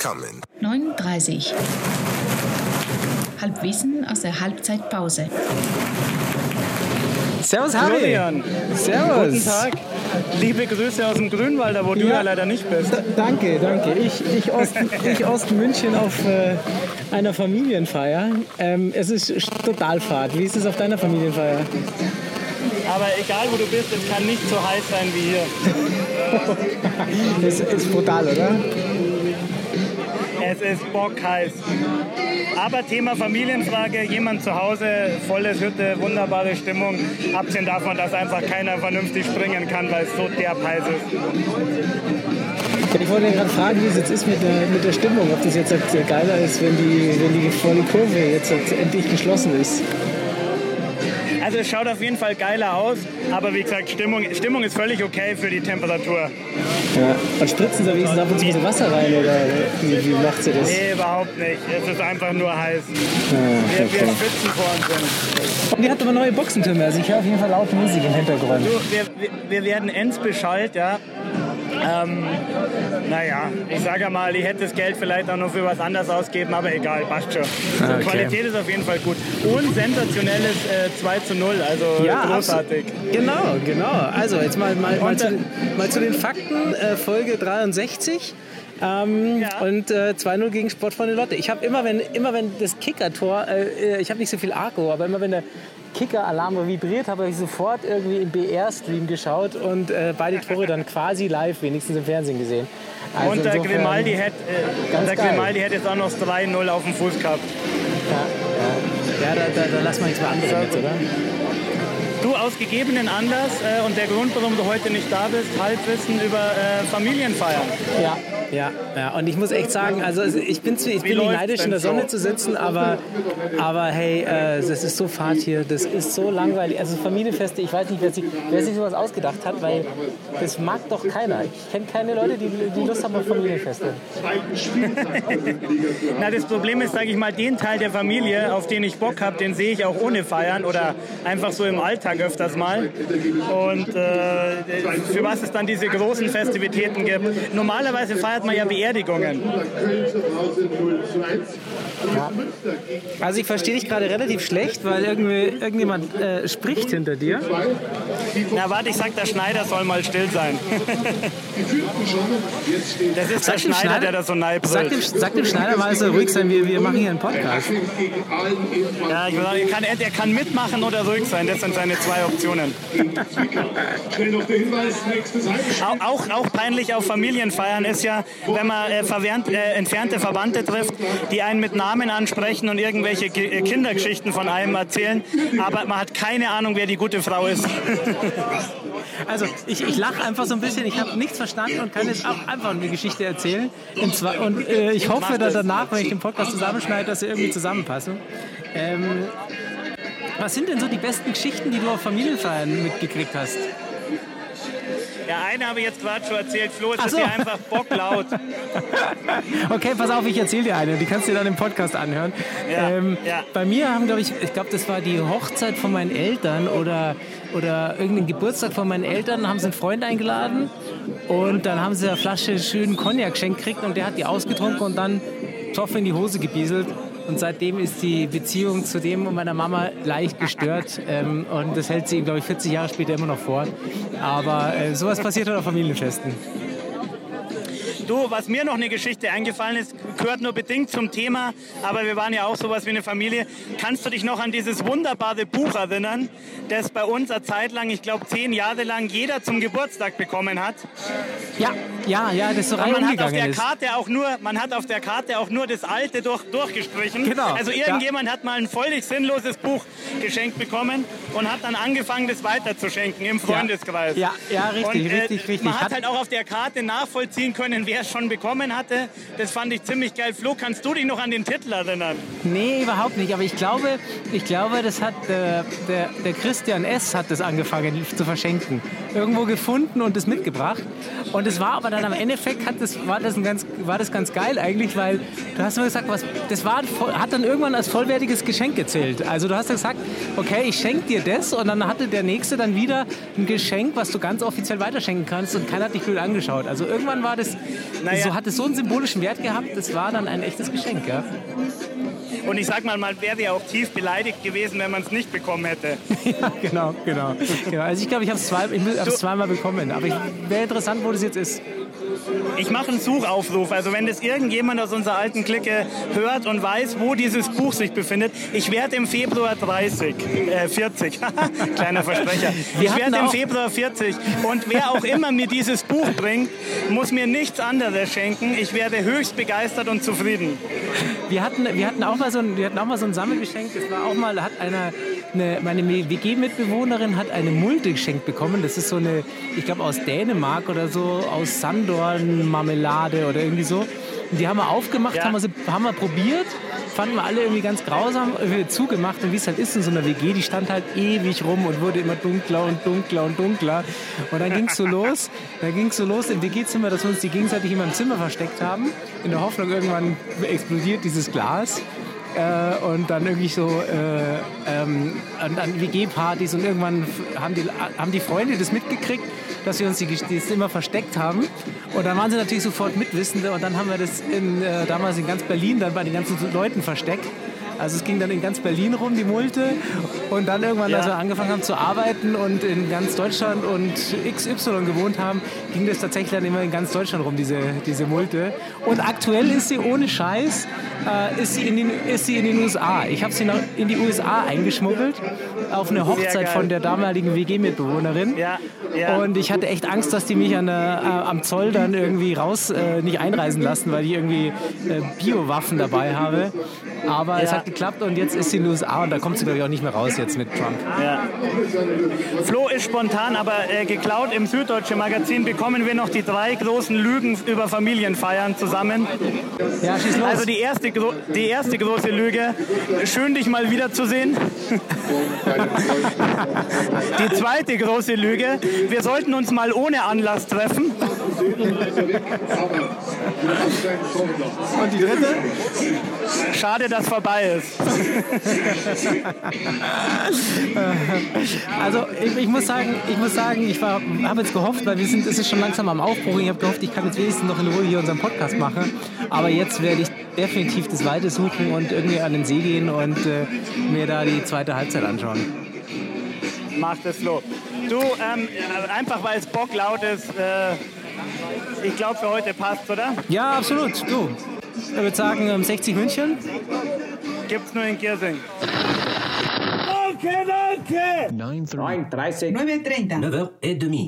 coming. 9.30 Halbwissen aus der Halbzeitpause. Servus Harry. Florian. Servus. Guten Tag. Liebe Grüße aus dem Grünwalder, wo du ja leider nicht bist. D danke, danke. Ich, ich, Ost, ich Ostmünchen auf äh, einer Familienfeier. Ähm, es ist total fad. Wie ist es auf deiner Familienfeier? Aber egal wo du bist, es kann nicht so heiß sein wie hier. Das ist brutal, oder? Es ist bockheiß. Aber Thema Familienfrage, jemand zu Hause, volles Hütte, wunderbare Stimmung. Abgesehen davon, dass einfach keiner vernünftig springen kann, weil es so derb heiß ist. Ich wollte gerade fragen, wie es jetzt ist mit der, mit der Stimmung. Ob das jetzt halt geiler ist, wenn die, wenn die volle Kurve jetzt halt endlich geschlossen ist. Also es schaut auf jeden Fall geiler aus, aber wie gesagt, Stimmung, Stimmung ist völlig okay für die Temperatur. Ja. Und spritzen Sie wenigstens ab und zu ein bisschen Wasser rein oder wie, wie macht sie das? Nee, überhaupt nicht. Es ist einfach nur heiß. Ja, Wir, okay. wir schwitzen vor uns hin. Und ihr habt aber neue Boxentürme, also ich höre auf jeden Fall laut Musik im Hintergrund. Du, wir, wir- wir werden ends beschallt, ja. Ähm, naja, ich sage ja mal, ich hätte das Geld vielleicht auch noch für was anderes ausgeben, aber egal, passt schon. Ah, okay. Qualität ist auf jeden Fall gut. Und sensationelles äh, 2 zu 0, also großartig. abso- Genau, genau. Also jetzt mal, mal, mal, zu, äh, den- mal zu den Fakten. Äh, Folge 63. Ähm, Ja. Und äh, 2-0 gegen Sportfreunde Lotte. Ich habe immer, wenn, immer wenn das Kicker-Tor, äh, äh, ich habe nicht so viel Akku, aber immer wenn der Kicker-Alarm vibriert, habe ich sofort irgendwie im BR-Stream geschaut und äh, beide Tore dann quasi live, wenigstens im Fernsehen gesehen. Also und der insofern- Grimaldi hätte äh, der. Grimaldi hätte jetzt auch noch das 3-0 auf dem Fuß gehabt. Ja, ja. ja da, da, da lassen wir nichts mehr anderes mit, oder? Du, aus gegebenen Anlass äh, und der Grund, warum du heute nicht da bist, Halbwissen über äh, Familienfeiern. Ja, ja, ja. Und ich muss echt sagen, also ich bin, ich bin nicht neidisch, in der Sonne so? zu sitzen, aber, aber hey, äh, das ist so fad hier, das ist so langweilig. Also Familienfeste, ich weiß nicht, wer sich, wer sich sowas ausgedacht hat, weil das mag doch keiner. Ich kenne keine Leute, die, die Lust haben auf Familienfeste. Na, das Problem ist, sage ich mal, den Teil der Familie, auf den ich Bock habe, den sehe ich auch ohne Feiern oder einfach so im Alltag öfters mal. Und äh, für was es dann diese großen Festivitäten gibt. Normalerweise feiert man ja Beerdigungen. Also ich verstehe dich gerade relativ schlecht, weil irgendwie, irgendjemand äh, spricht hinter dir. Na, warte, ich sag, der Schneider soll mal still sein. Das ist der dem Schneider, der da so nahe sag, dem, sag dem Schneider mal, er soll ruhig sein, wir, wir machen hier einen Podcast. Ja, ich würde sagen, er kann, er kann mitmachen oder ruhig sein. Das sind seine zwei Optionen. Auch, auch, auch peinlich auf Familienfeiern ist ja, wenn man äh, verwähnt, äh, entfernte Verwandte trifft, die einen mit Namen ansprechen und irgendwelche Ki- äh, Kindergeschichten von einem erzählen, aber man hat keine Ahnung, wer die gute Frau ist. Also ich, ich lache einfach so ein bisschen, ich habe nichts verstanden und kann jetzt auch einfach eine Geschichte erzählen. Und, zwar, und äh, ich hoffe dann danach, wenn ich den Podcast zusammenschneide, dass sie irgendwie zusammenpassen. Ähm, was sind denn so die besten Geschichten, die du auf Familienfeiern mitgekriegt hast? Ja, eine habe ich jetzt gerade schon erzählt. Flo, es Ach ist so. hier einfach bocklaut. Okay, pass auf, ich erzähle dir eine. Die kannst du dir dann im Podcast anhören. Ja, ähm, ja. Bei mir haben, glaube ich, ich glaube, das war die Hochzeit von meinen Eltern oder, oder irgendein Geburtstag von meinen Eltern, haben sie einen Freund eingeladen und dann haben sie eine Flasche schönen Cognac geschenkt gekriegt und der hat die ausgetrunken und dann Zoff in die Hose gebieselt. Und seitdem ist die Beziehung zu dem und meiner Mama leicht gestört. Ähm, und das hält sie, glaube ich, 40 Jahre später immer noch vor. Aber äh, sowas passiert halt auf Familienfesten. Du, was mir noch eine Geschichte eingefallen ist, gehört nur bedingt zum Thema, aber wir waren ja auch sowas wie eine Familie. Kannst du dich noch an dieses wunderbare Buch erinnern, das bei uns eine Zeit lang, ich glaube zehn Jahre lang, jeder zum Geburtstag bekommen hat? Ja, ja, ja, das so Und man hat auf der ist. Karte auch nur, man hat auf der Karte auch nur das alte durch, durchgestrichen. Genau, Also ja. irgendjemand hat mal ein völlig sinnloses Buch geschenkt bekommen und hat dann angefangen, das weiterzuschenken im Freundeskreis. Ja, ja, richtig, und, äh, richtig, richtig. Man Hat- halt auch auf der Karte nachvollziehen können, wer es schon bekommen hatte. Das fand ich ziemlich geil. Flo, kannst du dich noch an den Titel erinnern? Nee, überhaupt nicht. Aber ich glaube, ich glaube das hat äh, der, der Christian S. hat das angefangen zu verschenken. Irgendwo gefunden und das mitgebracht. Und es war aber dann am Endeffekt hat das, war, das ein ganz, war das ganz geil eigentlich, weil du hast mir gesagt, was, das war, hat dann irgendwann als vollwertiges Geschenk gezählt. Also du hast gesagt, okay, ich schenke dir das und dann hatte der Nächste dann wieder ein Geschenk, was du ganz offiziell weiterschenken kannst und keiner hat dich blöd angeschaut. Also irgendwann war das, naja. so, hat es so einen symbolischen Wert gehabt, das war dann ein echtes Geschenk. Ja? Und ich sag mal, man wäre ja auch tief beleidigt gewesen, wenn man es nicht bekommen hätte. ja, genau, genau, genau. Also ich glaube, ich habe es zwei, zweimal bekommen. Aber wäre interessant, wo das jetzt ist. Ich mache einen Suchaufruf. Also wenn das irgendjemand aus unserer alten Clique hört und weiß, wo dieses Buch sich befindet, ich werde im Februar 30, äh 40, kleiner Versprecher. ich werde im Februar 40 und wer auch immer mir dieses Buch bringt, muss mir nichts anderes schenken. Ich werde höchst begeistert und zufrieden. Wir hatten, wir hatten, auch, mal so ein, wir hatten auch mal so ein Sammelgeschenk. Das war auch mal, hat einer, eine, meine WG-Mitbewohnerin hat eine Mulde geschenkt bekommen. Das ist so eine, ich glaube aus Dänemark oder so, aus Sandorn-Marmelade oder irgendwie so. Und die haben wir aufgemacht, ja. haben, wir sie, haben wir probiert, fanden wir alle irgendwie ganz grausam, irgendwie zugemacht. Und wie es halt ist in so einer WG, die stand halt ewig rum und wurde immer dunkler und dunkler und dunkler. Und dann ging es so los, dann ging es so los im WG-Zimmer, dass wir uns die gegenseitig in meinem Zimmer versteckt haben, in der Hoffnung, irgendwann explodiert dieses Glas äh, und dann irgendwie so äh, ähm, an, an WG-Partys und irgendwann haben die, haben die Freunde das mitgekriegt, dass wir uns die, das immer versteckt haben und dann waren sie natürlich sofort Mitwissende und dann haben wir das in, äh, damals in ganz Berlin dann bei den ganzen Leuten versteckt also es ging dann in ganz Berlin rum, die Multe. Und dann irgendwann, ja. als wir angefangen haben zu arbeiten und in ganz Deutschland und XY gewohnt haben, ging das tatsächlich dann immer in ganz Deutschland rum, diese, diese Multe. Und aktuell ist sie ohne Scheiß, äh, ist, sie in den, ist sie in den USA. Ich habe sie noch in die USA eingeschmuggelt, auf eine Hochzeit von der damaligen WG-Mitbewohnerin. Ja, ja. Und ich hatte echt Angst, dass die mich an der, äh, am Zoll dann irgendwie raus äh, nicht einreisen lassen, weil ich irgendwie äh, Biowaffen dabei habe. Aber es hat geklappt und jetzt ist sie in den USA und da kommt sie, glaube ich, auch nicht mehr raus jetzt mit Trump. Ja. Flo ist spontan, aber äh, geklaut im Süddeutschen Magazin bekommen wir noch die drei großen Lügen über Familienfeiern zusammen. Ja, schieß los. Also die erste, die erste große Lüge, schön dich mal wiederzusehen. die zweite große Lüge, wir sollten uns mal ohne Anlass treffen. Und die dritte? Schade, dass vorbei ist. also ich, ich, muss sagen, ich muss sagen, ich habe jetzt gehofft, weil wir sind, es ist schon langsam am Aufbruch. Ich habe gehofft, ich kann jetzt wenigstens noch in Ruhe hier unseren Podcast machen. Aber jetzt werde ich definitiv das Weite suchen und irgendwie an den See gehen und äh, mir da die zweite Halbzeit anschauen. Mach das, Flo. Du, ähm, einfach weil es Bock laut ist, äh, ich glaube für heute passt, oder? Ja, absolut. Du, ich würde sagen 60 ähm, München. Gibt's nur in Giersing. Danke, danke! 9.30. 9.30. 9.30. 9h30.